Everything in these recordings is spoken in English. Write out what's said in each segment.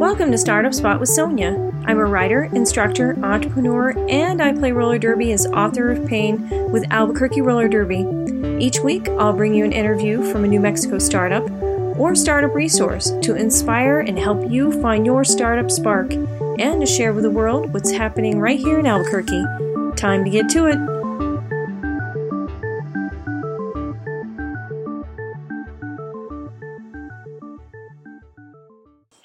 Welcome to Startup Spot with Sonia. I'm a writer, instructor, entrepreneur, and I play roller derby as author of Pain with Albuquerque Roller Derby. Each week, I'll bring you an interview from a New Mexico startup or startup resource to inspire and help you find your startup spark and to share with the world what's happening right here in Albuquerque. Time to get to it.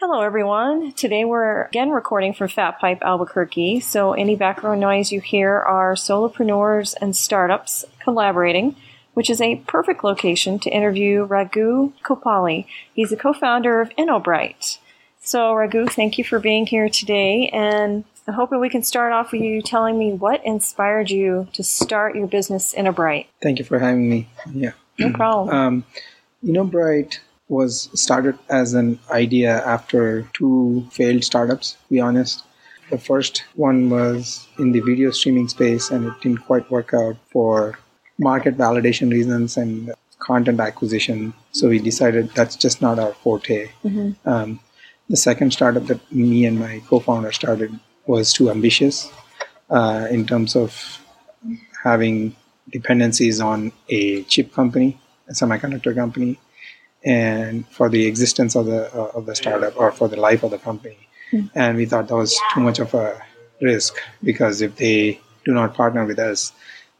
Hello, everyone. Today we're again recording from Fat Pipe Albuquerque. So, any background noise you hear are solopreneurs and startups collaborating, which is a perfect location to interview Raghu Kopali. He's the co founder of InnoBright. So, Raghu, thank you for being here today. And I'm hoping we can start off with you telling me what inspired you to start your business, InnoBright. Thank you for having me. Yeah. No problem. Um, InnoBright was started as an idea after two failed startups, to be honest. The first one was in the video streaming space and it didn't quite work out for market validation reasons and content acquisition. So we decided that's just not our forte. Um, the second startup that me and my co founder started was too ambitious uh, in terms of having dependencies on a chip company, a semiconductor company, and for the existence of the uh, of the startup or for the life of the company. And we thought that was too much of a risk because if they do not partner with us,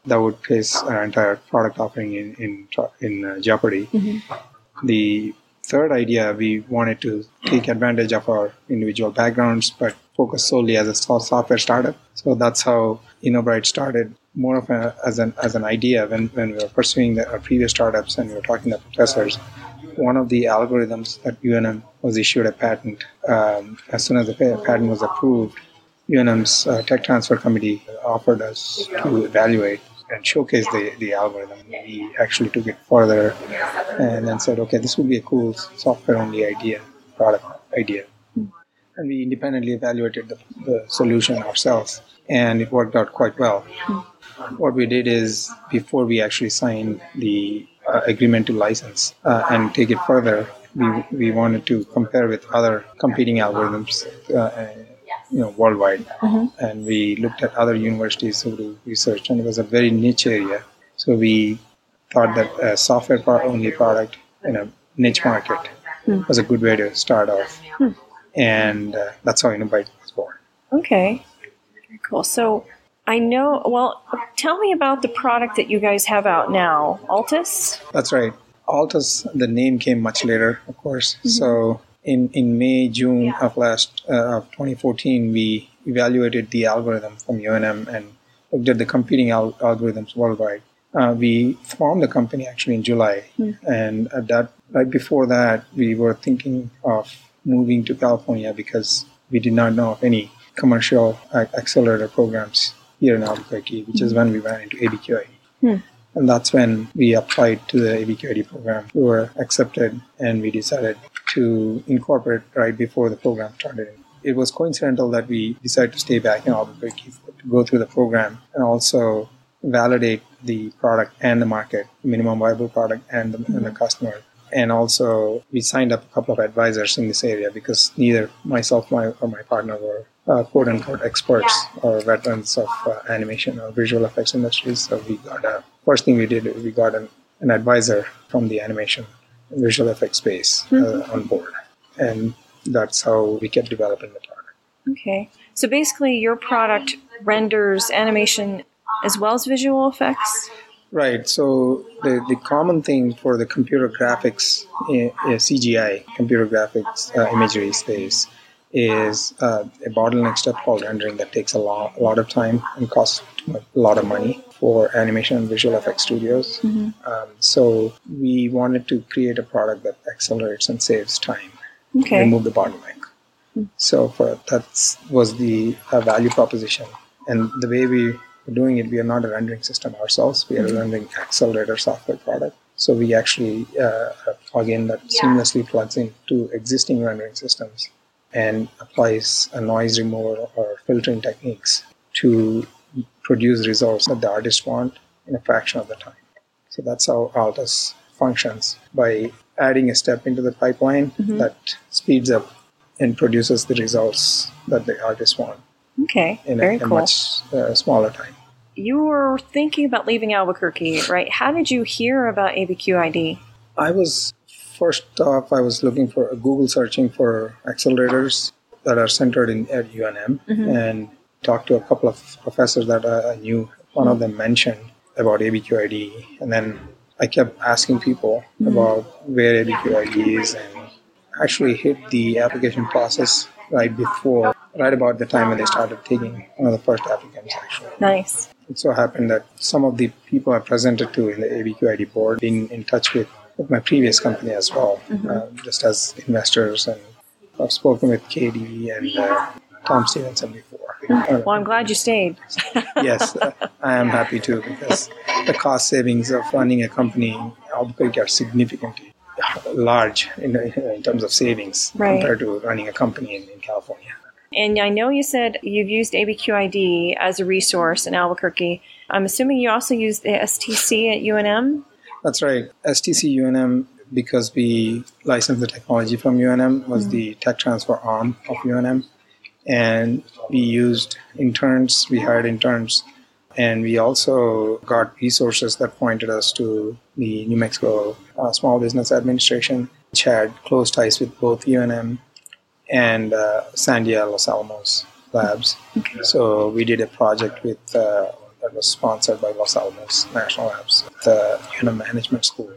that would place our entire product offering in in in uh, jeopardy. The third idea, we wanted to take advantage of our individual backgrounds, but focus solely as a software startup. So that's how InnoBright started. More of a, as an as an idea when, when we were pursuing the, our previous startups and we were talking to professors. One of the algorithms that UNM was issued a patent. Um, as soon as the patent was approved, UNM's uh, tech transfer committee offered us to evaluate and showcase the, the algorithm. We actually took it further and then said, okay, this would be a cool software only idea, product idea. And we independently evaluated the, the solution ourselves, and it worked out quite well. What we did is, before we actually signed the agreement to license uh, and take it further, we, we wanted to compare with other competing algorithms. Uh, you know, worldwide, and we looked at other universities who do research, and it was a very niche area. So we thought that a software only product in a niche market was a good way to start off, and uh, that's how InnoBright was born. Okay. Very cool. So I know, well, tell me about the product that you guys have out now. Altus? That's right. Altus, the name came much later, of course. So in, in May, June of last uh, of 2014, we evaluated the algorithm from UNM and looked at the competing al- algorithms worldwide. Uh, we formed the company actually in July, and at that right before that, we were thinking of moving to California because we did not know of any commercial accelerator programs here in Albuquerque, which is when we went into ABQI. Hmm. And that's when we applied to the ABQID program. We were accepted and we decided to incorporate right before the program started. It was coincidental that we decided to stay back in Albuquerque to go through the program and also validate the product and the market, minimum viable product and the, and the hmm. customer. And also, we signed up a couple of advisors in this area because neither myself my, or my partner were uh, quote unquote experts or veterans of uh, animation or visual effects industries. So we got a first thing we did we got an, an advisor from the animation visual effects space uh, on board, and that's how we kept developing the product. Okay. So basically, your product renders animation as well as visual effects? Right. So the, the common thing for the computer graphics, uh, uh, CGI, computer graphics uh, imagery space, is uh, a bottleneck step called rendering that takes a lot, a lot of time and costs a lot of money for animation and visual effects studios. Um, so we wanted to create a product that accelerates and saves time, Okay. remove the bottleneck. So for that was the uh, value proposition, and the way we are doing it, we are not a rendering system ourselves. We are a rendering accelerator software product. So we actually uh, a plugin that seamlessly plugs into existing rendering systems and applies a noise removal or filtering techniques to produce results that the artist want in a fraction of the time. So that's how Altus functions by adding a step into the pipeline that speeds up and produces the results that the artists want Okay, in very a, a much uh, smaller time. You were thinking about leaving Albuquerque, right? How did you hear about ABQID? I was first off, I was looking for Google searching for accelerators that are centered in at UNM mm-hmm. and talked to a couple of professors that I, knew. One of mm-hmm. them mentioned about ABQID, and then I kept asking people mm-hmm. about where ABQID is, and actually hit the application process right before, right about the time when they started taking one of the first applicants. Actually, Nice. it so happened that some of the people I presented to in the ABQID board been in touch with, with my previous company as well, uh, just as investors. And I've spoken with Katie and uh, Tom Stevenson before. Uh, Well, I'm glad you stayed. yes, uh, I am happy too because the cost savings of running a company in Albuquerque are significantly large in, in terms of savings Right. compared to running a company in, in California. And I know you said you've used ABQID as a resource in Albuquerque. I'm assuming you also used the STC at UNM. That's right. STC UNM, because we licensed the technology from UNM, was the tech transfer arm of UNM. And we used interns, we hired interns, and we also got resources that pointed us to the New Mexico uh, Small Business Administration, which had close ties with both UNM and uh, Sandia Los Alamos Labs. So we did a project with uh, that was sponsored by Los Alamos National Labs, the UNM Management School.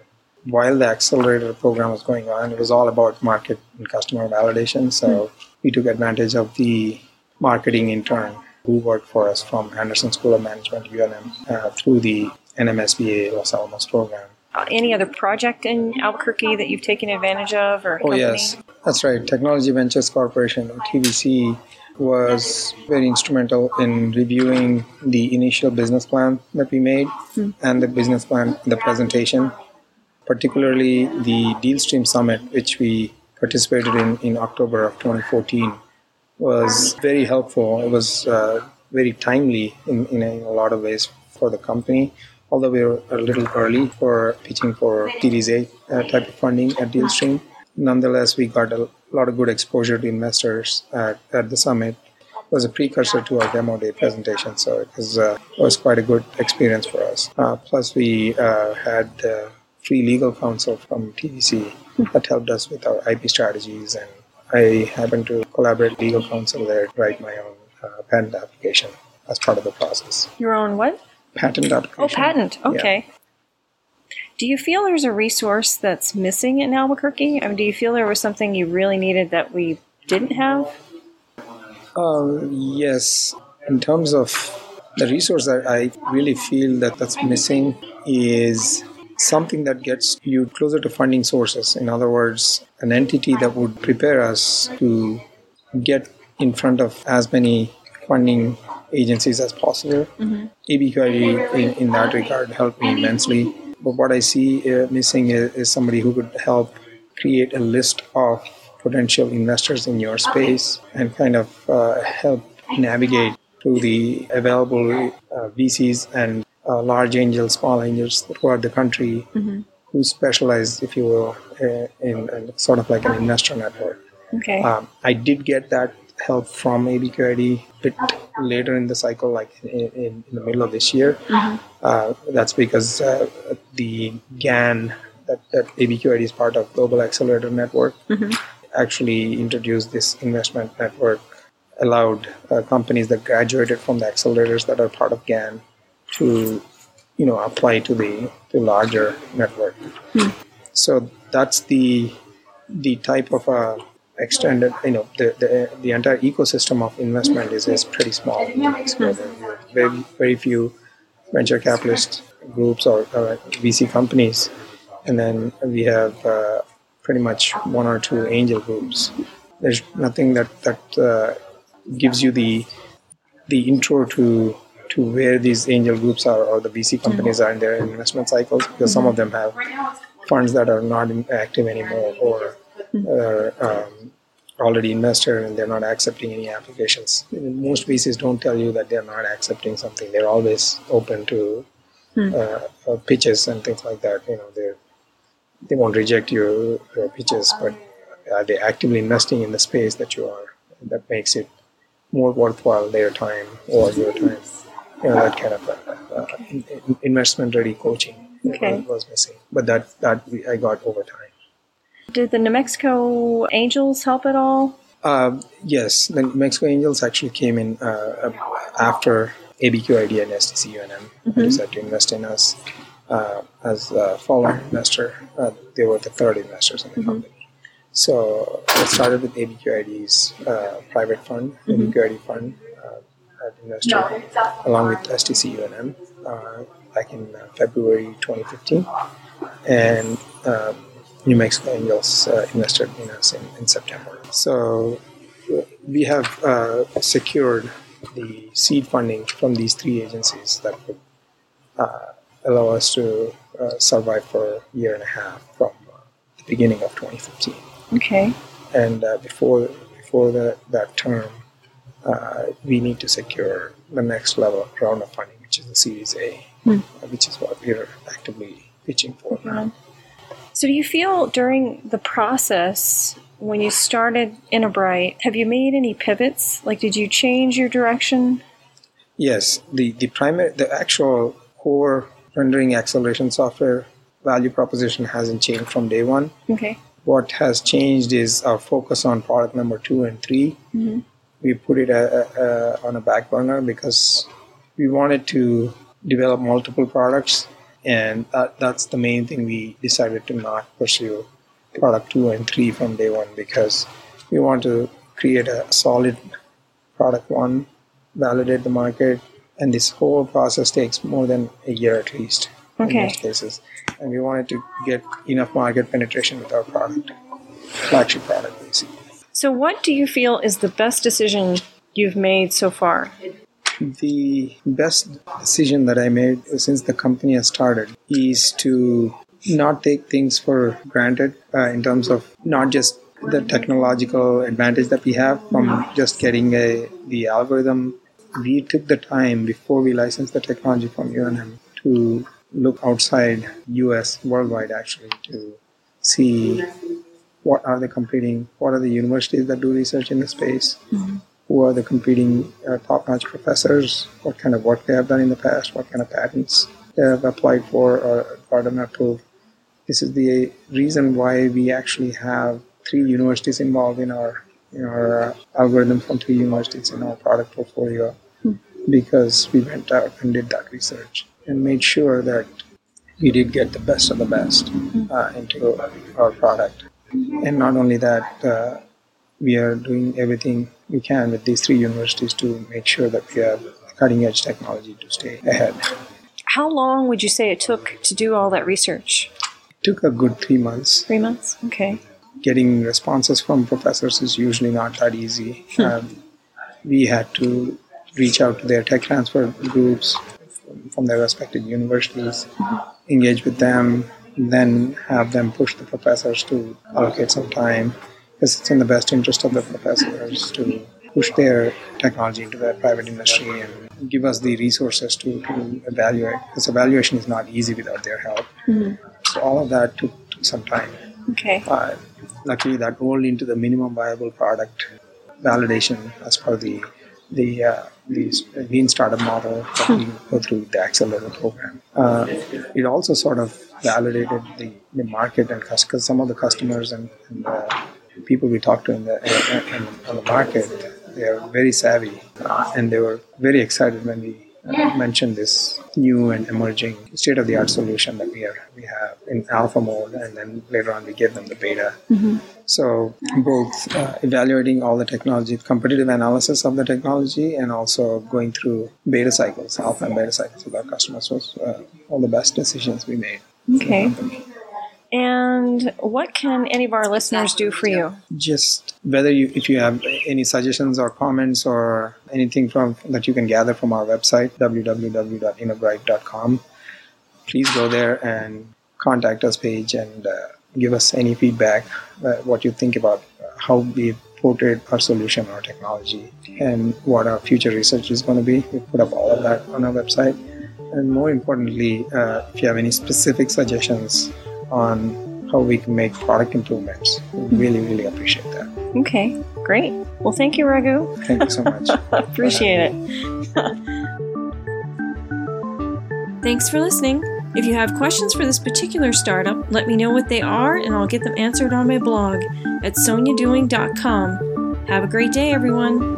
While the accelerator program was going on, it was all about market and customer validation. So we took advantage of the marketing intern who worked for us from Anderson School of Management, UNM, uh, through the NMSBA Los Alamos program. Uh, any other project in Albuquerque that you've taken advantage of or Oh, company? yes, that's right. Technology Ventures Corporation, or TVC, was very instrumental in reviewing the initial business plan that we made and the business plan, the presentation, particularly the DealStream Summit, which we participated in in October of 2014, was very helpful. It was uh, very timely in, in, a, in a lot of ways for the company. Although we were a little early for pitching for Series A uh, type of funding at DealStream, nonetheless, we got a lot of good exposure to investors at, at the summit. It was a precursor to our demo day presentation, so it was, uh, it was quite a good experience for us. Uh, plus, we uh, had uh, free legal counsel from TVC that helped us with our IP strategies, and I happened to collaborate legal counsel there to write my own uh, patent application as part of the process. Your own what? Patent application. Oh, patent. Yeah. Do you feel there's a resource that's missing in Albuquerque? I mean, do you feel there was something you really needed that we didn't have? Uh, yes, in terms of the resource that I really feel that that's missing is something that gets you closer to funding sources. In other words, an entity that would prepare us to get in front of as many funding agencies as possible. ABQID in, in that regard helped me immensely. But what I see uh, missing is, is somebody who could help create a list of potential investors in your space and kind of uh, help navigate through the available uh, VCs and uh, large angels, small angels throughout the country who specialize, if you will, uh, in, in sort of like an investor network. Okay. Um, I did get that help from ABQID a bit later in the cycle, like in, in, in the middle of this year. Uh, that's because uh, the GAN that, that ABQID is part of, Global Accelerator Network, actually introduced this investment network, allowed uh, companies that graduated from the accelerators that are part of GAN to, you know, apply to the to larger network. So that's the the type of uh, extended, you know, the, the the entire ecosystem of investment is, is pretty small. in Mexico. There are very very few venture capitalist groups or, or VC companies, and then we have uh, pretty much one or two angel groups. There's nothing that that uh, gives you the the intro to to where these angel groups are or the VC companies are in their investment cycles because some of them have funds that are not active anymore or are um, already invested and they're not accepting any applications. Most VCs don't tell you that they're not accepting something. They're always open to uh, uh, pitches and things like that. You know, they they won't reject your, your pitches, but Are they actively investing in the space that you are? That makes it more worthwhile their time or your time. You know, that kind of uh, uh, investment ready coaching Okay. was missing. But that, that I got over time. Did the New Mexico Angels help at all? Uh, yes, the New Mexico Angels actually came in uh, after ABQID and STC UNM decided to invest in us uh, as a follow investor. Uh, they were the third investors in the company. So I started with ABQID's uh, private fund, ABQID fund. Uh, I've invested along with STC UNM uh, back in uh, February 2015. And um, New Mexico Angels uh, invested in us in, in September. So we have uh, secured the seed funding from these three agencies that would uh, allow us to uh, survive for a year and a half from uh, the beginning of 2015. Okay. And uh, before before the, that term, uh, we need to secure the next level of round of funding, which is the Series A, uh, which is what we are actively pitching for. now. So, do you feel during the process when you started Innobright, have you made any pivots? Like, did you change your direction? Yes, the, the primary, the actual core rendering acceleration software value proposition hasn't changed from day one. Okay. What has changed is our focus on product number two and 3 We put it uh, uh, on a back burner because we wanted to develop multiple products, and that, that's the main thing we decided to not pursue product two and three from day one because we want to create a solid product one, validate the market, and this whole process takes more than a year at least Okay. in most cases. And we wanted to get enough market penetration with our product, flagship product basically. So, what do you feel is the best decision you've made so far? The best decision that I made since the company has started is to not take things for granted uh, in terms of not just the technological advantage that we have from just getting a the algorithm. We took the time before we licensed the technology from UNM to look outside US worldwide actually to see what are the competing what are the universities that do research in the space who are the competing uh, top-notch professors, what kind of work they have done in the past, what kind of patents they have applied for or gotten approved. This is the reason why we actually have three universities involved in our in our uh, algorithm from three universities in our product portfolio because we went out and did that research and made sure that we did get the best of the best uh, into our product. And not only that, uh, we are doing everything we can with these three universities to make sure that we have cutting edge technology to stay ahead. How long would you say it took to do all that research? It took a good three months. Three months? Okay. Getting responses from professors is usually not that easy. Hmm. Um, we had to reach out to their tech transfer groups from- their respective universities, mm-hmm. engage with them, then have them push the professors to allocate some time because it's in the best interest of the professors to push their technology into the private industry and give us the resources to, to evaluate because evaluation is not easy without their help. Mm-hmm. So all of that took, some time. Okay. Uh, luckily, that rolled into the minimum viable product validation as per the the uh, the lean startup model that we go through the accelerator program. Uh, it also sort of validated the, the market and because some of the customers and, and uh, people we talked to in the in, in, on the market, they are very savvy uh, and they were very excited when we uh, mentioned this new and emerging state-of-the-art solution that we are we have in alpha mode, and then later on we give them the beta. So both uh, evaluating all the technology, competitive analysis of the technology, and also going through beta cycles, alpha and beta cycles with our customers was uh, all the best decisions we made. Okay. And what can any of our listeners do for you? Just whether you, if you have any suggestions or comments or anything from that you can gather from our website www.innobright.com, please go there and contact us page and uh, give us any feedback, uh, what you think about uh, how we portrayed our solution, our technology, and what our future research is going to be. We put up all of that on our website. And more importantly, uh, if you have any specific suggestions on how we can make product improvements. Mm-hmm. Really, really appreciate that. Okay, great. Well, thank you, Raghu. Thank you so much. Appreciate it. Thanks for listening. If you have questions for this particular startup, let me know what they are and I'll get them answered on my blog at soniadoing.com. Have a great day, everyone.